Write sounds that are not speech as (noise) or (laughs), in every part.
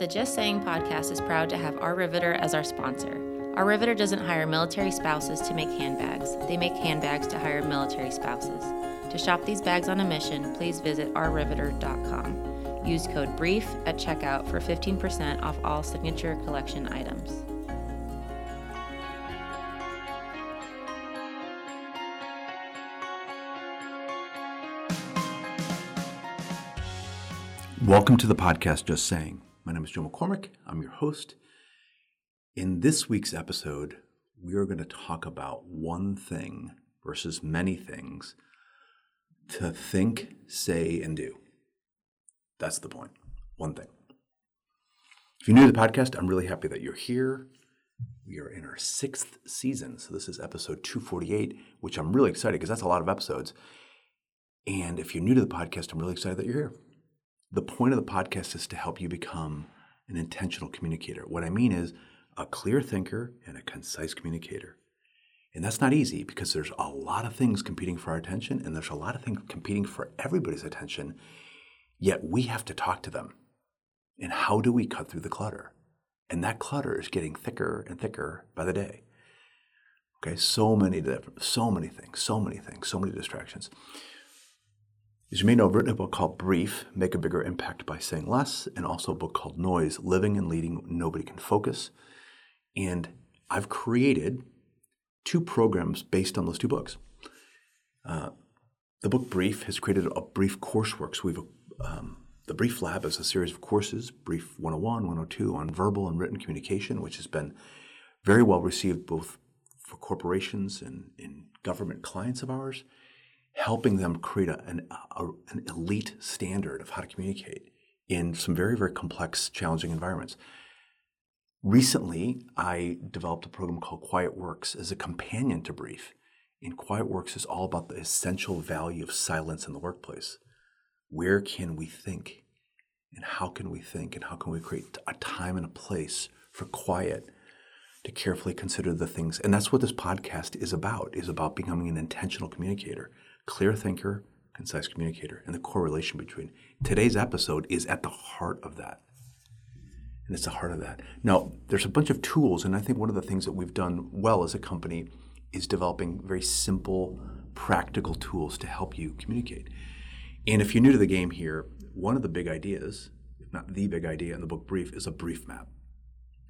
The Just Saying podcast is proud to have Our Riveter as our sponsor. Our Riveter doesn't hire military spouses to make handbags, they make handbags to hire military spouses. To shop these bags on a mission, please visit ourriveter.com. Use code BRIEF at checkout for 15% off all signature collection items. Welcome to the podcast Just Saying. My name is Joe McCormick. I'm your host. In this week's episode, we are going to talk about one thing versus many things to think, say, and do. That's the point. One thing. If you're new to the podcast, I'm really happy that you're here. We are in our sixth season. So this is episode 248, which I'm really excited because that's a lot of episodes. And if you're new to the podcast, I'm really excited that you're here. The point of the podcast is to help you become an intentional communicator. What I mean is a clear thinker and a concise communicator. And that's not easy because there's a lot of things competing for our attention and there's a lot of things competing for everybody's attention. Yet we have to talk to them. And how do we cut through the clutter? And that clutter is getting thicker and thicker by the day. Okay, so many so many things, so many things, so many distractions. As you may know, I've written a book called Brief Make a Bigger Impact by Saying Less, and also a book called Noise Living and Leading Nobody Can Focus. And I've created two programs based on those two books. Uh, the book Brief has created a brief coursework. So we've um, the Brief Lab is a series of courses, Brief 101, 102 on verbal and written communication, which has been very well received both for corporations and, and government clients of ours helping them create a, an, a, an elite standard of how to communicate in some very, very complex, challenging environments. Recently, I developed a program called Quiet Works as a companion to Brief. And Quiet Works is all about the essential value of silence in the workplace. Where can we think? And how can we think? And how can we create a time and a place for quiet to carefully consider the things? And that's what this podcast is about, is about becoming an intentional communicator clear thinker, concise communicator, and the correlation between. Today's episode is at the heart of that. And it's the heart of that. Now, there's a bunch of tools, and I think one of the things that we've done well as a company is developing very simple, practical tools to help you communicate. And if you're new to the game here, one of the big ideas, if not the big idea in the book Brief, is a brief map.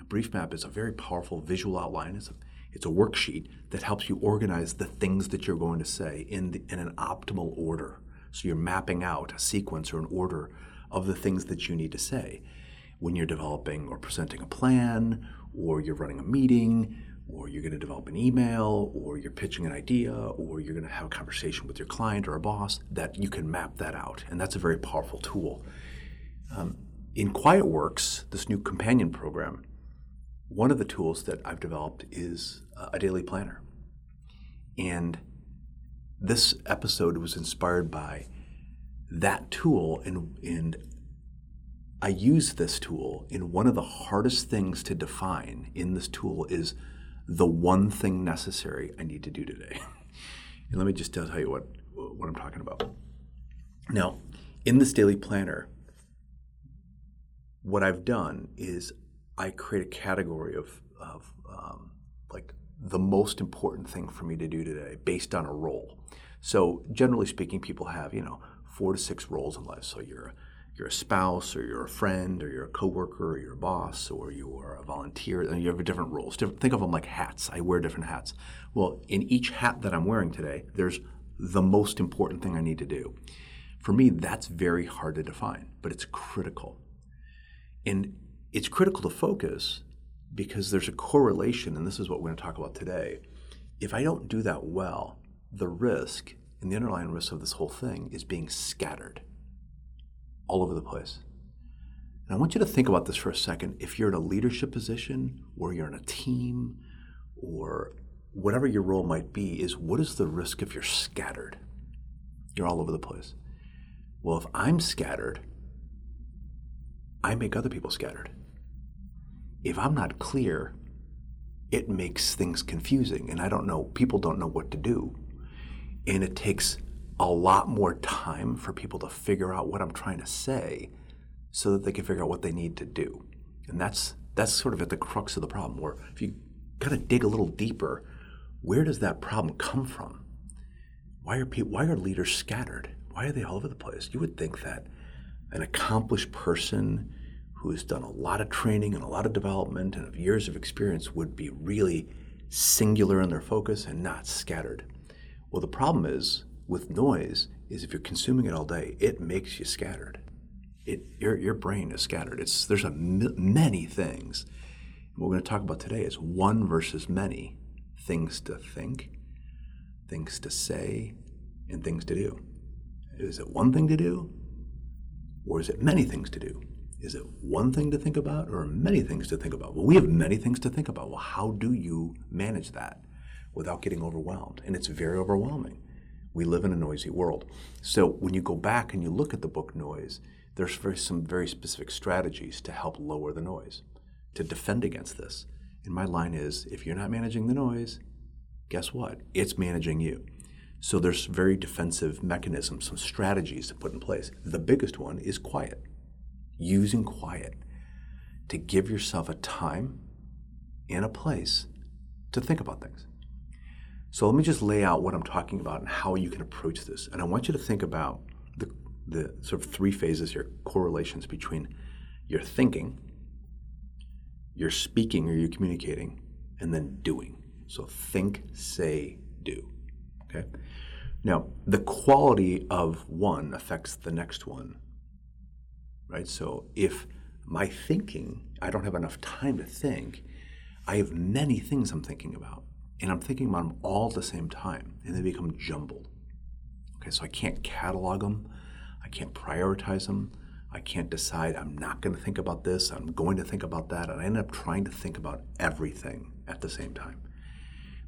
A brief map is a very powerful visual outline. It's a it's a worksheet that helps you organize the things that you're going to say in, the, in an optimal order. So you're mapping out a sequence or an order of the things that you need to say when you're developing or presenting a plan, or you're running a meeting, or you're going to develop an email, or you're pitching an idea, or you're going to have a conversation with your client or a boss, that you can map that out. And that's a very powerful tool. Um, in QuietWorks, this new companion program, one of the tools that I've developed is uh, a daily planner. And this episode was inspired by that tool, and, and I use this tool in one of the hardest things to define in this tool is the one thing necessary I need to do today. (laughs) and let me just tell you what, what I'm talking about. Now, in this daily planner, what I've done is I create a category of, of um, like the most important thing for me to do today based on a role. So generally speaking, people have you know four to six roles in life. So you're you're a spouse, or you're a friend, or you're a coworker, or you're a boss, or you are a volunteer. And you have different roles. Think of them like hats. I wear different hats. Well, in each hat that I'm wearing today, there's the most important thing I need to do. For me, that's very hard to define, but it's critical. And it's critical to focus because there's a correlation, and this is what we're going to talk about today. If I don't do that well, the risk and the underlying risk of this whole thing is being scattered all over the place. And I want you to think about this for a second. If you're in a leadership position, or you're in a team, or whatever your role might be, is what is the risk if you're scattered? You're all over the place. Well, if I'm scattered, I make other people scattered if I'm not clear, it makes things confusing and I don't know, people don't know what to do. And it takes a lot more time for people to figure out what I'm trying to say so that they can figure out what they need to do. And that's that's sort of at the crux of the problem. Or if you kind of dig a little deeper, where does that problem come from? Why are people, why are leaders scattered? Why are they all over the place? You would think that an accomplished person who has done a lot of training and a lot of development and of years of experience would be really singular in their focus and not scattered. Well, the problem is with noise is if you're consuming it all day, it makes you scattered. It, your, your brain is scattered. It's, there's a m- many things. What we're going to talk about today is one versus many things to think, things to say, and things to do. Is it one thing to do, or is it many things to do? Is it one thing to think about, or many things to think about? Well, we have many things to think about. Well, how do you manage that without getting overwhelmed? And it's very overwhelming. We live in a noisy world. So when you go back and you look at the book Noise, there's very, some very specific strategies to help lower the noise, to defend against this. And my line is if you're not managing the noise, guess what? It's managing you. So there's very defensive mechanisms, some strategies to put in place. The biggest one is quiet. Using quiet to give yourself a time and a place to think about things. So let me just lay out what I'm talking about and how you can approach this. And I want you to think about the, the sort of three phases here, correlations between your thinking, your speaking or your communicating, and then doing. So think, say, do. Okay? Now, the quality of one affects the next one. Right? So if my thinking, I don't have enough time to think, I have many things I'm thinking about. And I'm thinking about them all at the same time, and they become jumbled. Okay, so I can't catalog them, I can't prioritize them, I can't decide I'm not going to think about this, I'm going to think about that, and I end up trying to think about everything at the same time.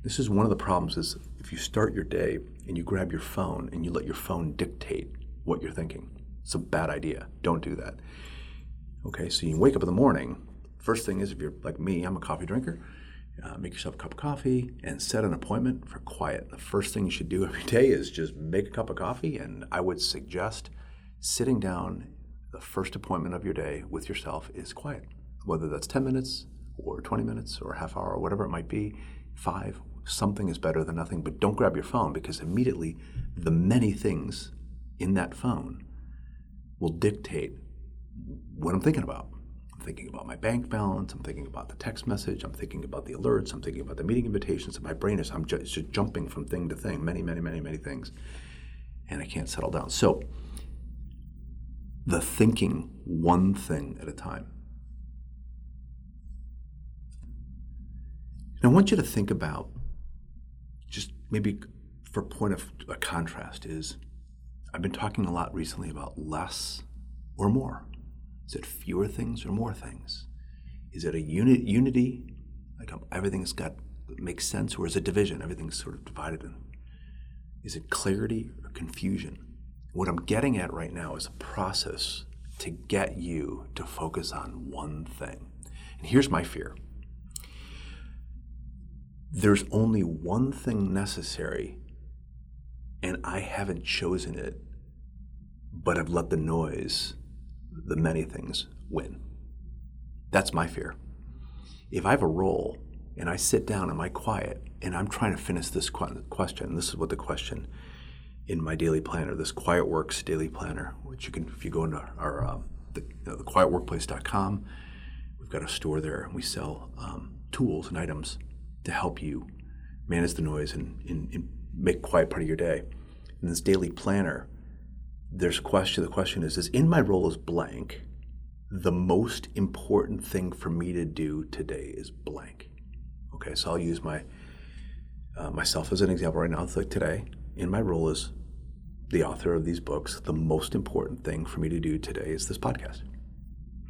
This is one of the problems is if you start your day and you grab your phone and you let your phone dictate what you're thinking. It's a bad idea. Don't do that. Okay, so you wake up in the morning. First thing is, if you're like me, I'm a coffee drinker. Uh, make yourself a cup of coffee and set an appointment for quiet. The first thing you should do (laughs) every day is just make a cup of coffee, and I would suggest sitting down. The first appointment of your day with yourself is quiet, whether that's 10 minutes or 20 minutes or half hour or whatever it might be, five, something is better than nothing, but don't grab your phone because immediately the many things in that phone will dictate what I'm thinking about. I'm thinking about my bank balance, I'm thinking about the text message, I'm thinking about the alerts, I'm thinking about the meeting invitations, and my brain is I'm just, just jumping from thing to thing, many, many, many, many things. And I can't settle down. So the thinking one thing at a time. And I want you to think about just maybe for point of a contrast is I've been talking a lot recently about less or more. Is it fewer things or more things? Is it a unit unity, like um, everything's got makes sense, or is it division? Everything's sort of divided. In, is it clarity or confusion? What I'm getting at right now is a process to get you to focus on one thing. And here's my fear there's only one thing necessary, and I haven't chosen it, but I've let the noise, the many things, win. That's my fear. If I have a role and I sit down, am I quiet? And I'm trying to finish this question. This is what the question in my daily planner, this Quiet Works daily planner, which you can, if you go into our uh, the, you know, the quietworkplace.com, we've got a store there, and we sell um, tools and items to help you manage the noise and, and, and make quiet part of your day. In this daily planner, there's question. The question is: Is in my role as blank, the most important thing for me to do today is blank. Okay, so I'll use my uh, myself as an example right now. Like today, in my role as the author of these books, the most important thing for me to do today is this podcast.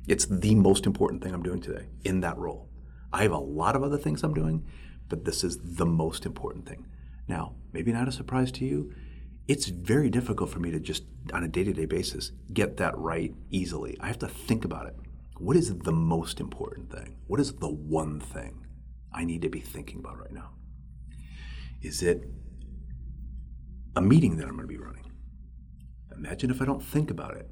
It's the most important thing I'm doing today in that role. I have a lot of other things I'm doing, but this is the most important thing. Now, maybe not a surprise to you, it's very difficult for me to just on a day to day basis get that right easily. I have to think about it. What is the most important thing? What is the one thing I need to be thinking about right now? Is it a meeting that I'm going to be running? Imagine if I don't think about it.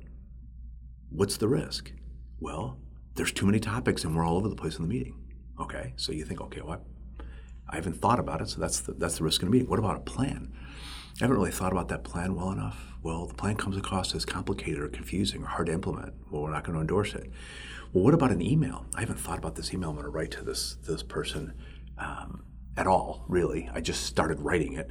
What's the risk? Well, there's too many topics and we're all over the place in the meeting. Okay, so you think, okay, what? Well, I haven't thought about it, so that's the, that's the risk in a meeting. What about a plan? I haven't really thought about that plan well enough. Well, the plan comes across as complicated or confusing or hard to implement. Well, we're not going to endorse it. Well, what about an email? I haven't thought about this email I'm going to write to this this person um, at all. Really, I just started writing it,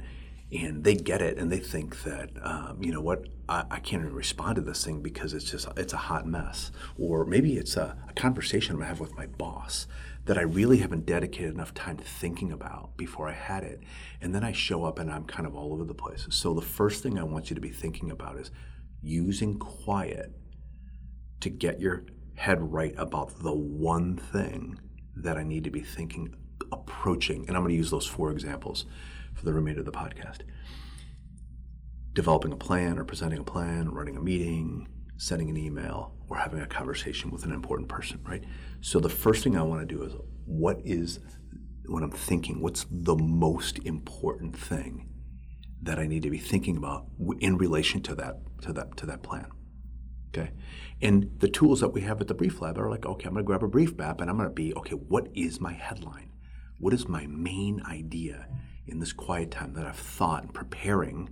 and they get it, and they think that um, you know what I, I, can't even respond to this thing because it's just it's a hot mess, or maybe it's a, a conversation I'm going to have with my boss that I really haven't dedicated enough time to thinking about before I had it. And then I show up and I'm kind of all over the place. So the first thing I want you to be thinking about is using quiet to get your head right about the one thing that I need to be thinking, approaching. And I'm going to use those four examples for the remainder of the podcast. Developing a plan or presenting a plan, running a meeting, sending an email, or having a conversation with an important person, right? So the first thing I want to do is what is when I'm thinking, what's the most important thing that I need to be thinking about in relation to that to that to that plan? Okay, and the tools that we have at the Brief Lab are like, okay, I'm going to grab a brief map and I'm going to be, okay, what is my headline? What is my main idea in this quiet time that I've thought and preparing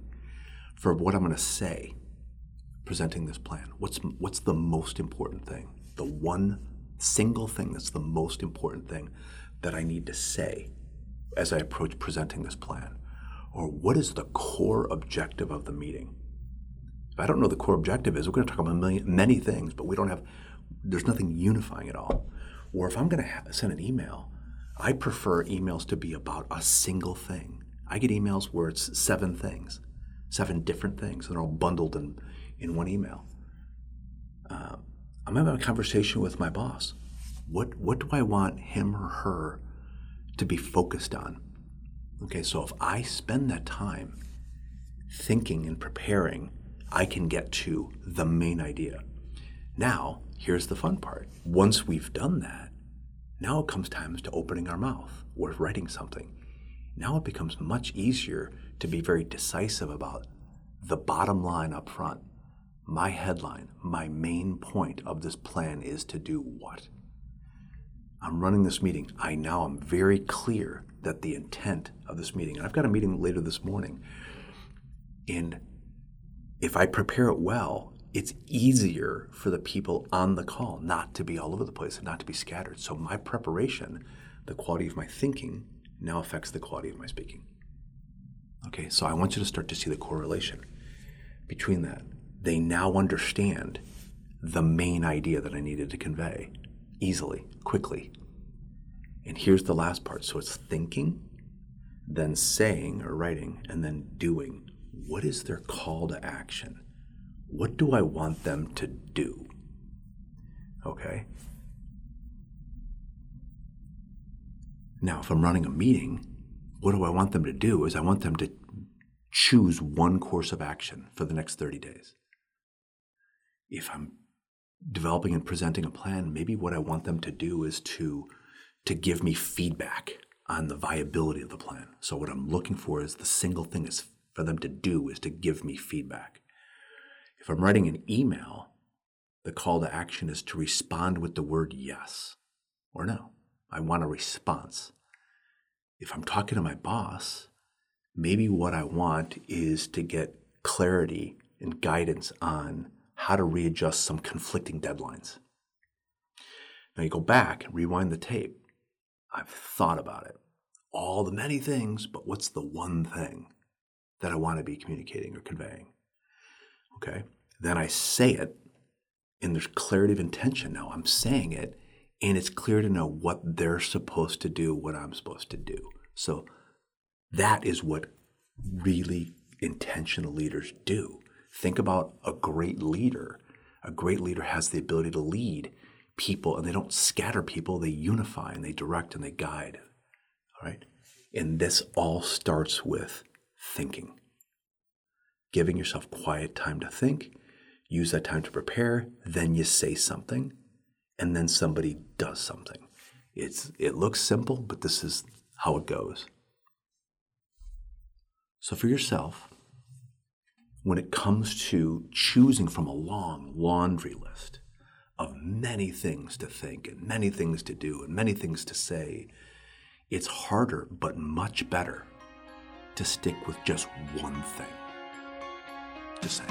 for what I'm going to say? presenting this plan? What's, what's the most important thing? The one single thing that's the most important thing that I need to say as I approach presenting this plan? Or what is the core objective of the meeting? If I don't know the core objective is, we're going to talk about million, many things, but we don't have, there's nothing unifying at all. Or if I'm going to send an email, I prefer emails to be about a single thing. I get emails where it's seven things, seven different things, and they're all bundled and in one email. Uh, I'm having a conversation with my boss. What what do I want him or her to be focused on? Okay, so if I spend that time thinking and preparing, I can get to the main idea. Now, here's the fun part. Once we've done that, now it comes time to opening our mouth or writing something. Now it becomes much easier to be very decisive about the bottom line up front my headline, my main point of this plan is to do what? I'm running this meeting. I now am very clear that the intent of this meeting, and I've got a meeting later this morning, and if I prepare it well, it's easier for the people on the call not to be all over the place and not to be scattered. So my preparation, the quality of my thinking, now affects the quality of my speaking. Okay, so I want you to start to see the correlation between that they now understand the main idea that I needed to convey easily, quickly. And here's the last part. So it's thinking, then saying or writing, and then doing. What is their call to action? What do I want them to do? Okay. Now, if I'm running a meeting, what do I want them to do? Is I want them to choose one course of action for the next 30 days if I'm developing and presenting a plan, maybe what I want them to do is to to give me feedback on the viability of the plan. So what I'm looking for is the single thing is for them to do is to give me feedback. If I'm writing an email, the call to action is to respond with the word yes or no. I want a response. If I'm talking to my boss, maybe what I want is to get clarity and guidance on how to readjust some conflicting deadlines. Now you go back and rewind the tape. I've thought about it. All the many things, but what's the one thing that I want to be communicating or conveying? Okay. Then I say it, and there's clarity of intention now. I'm saying it, and it's clear to know what they're supposed to do, what I'm supposed to do. So that is what really intentional leaders do. Think about a great leader. A great leader has the ability to lead people, and they don't scatter people, they unify and they direct and they guide. All right? And this all starts with thinking. Giving yourself quiet time to think, use that time to prepare, then you say something, and then somebody does something. It's, it looks simple, but this is how it goes. So, for yourself, when it comes to choosing from a long laundry list of many things to think and many things to do and many things to say, it's harder but much better to stick with just one thing. Saying.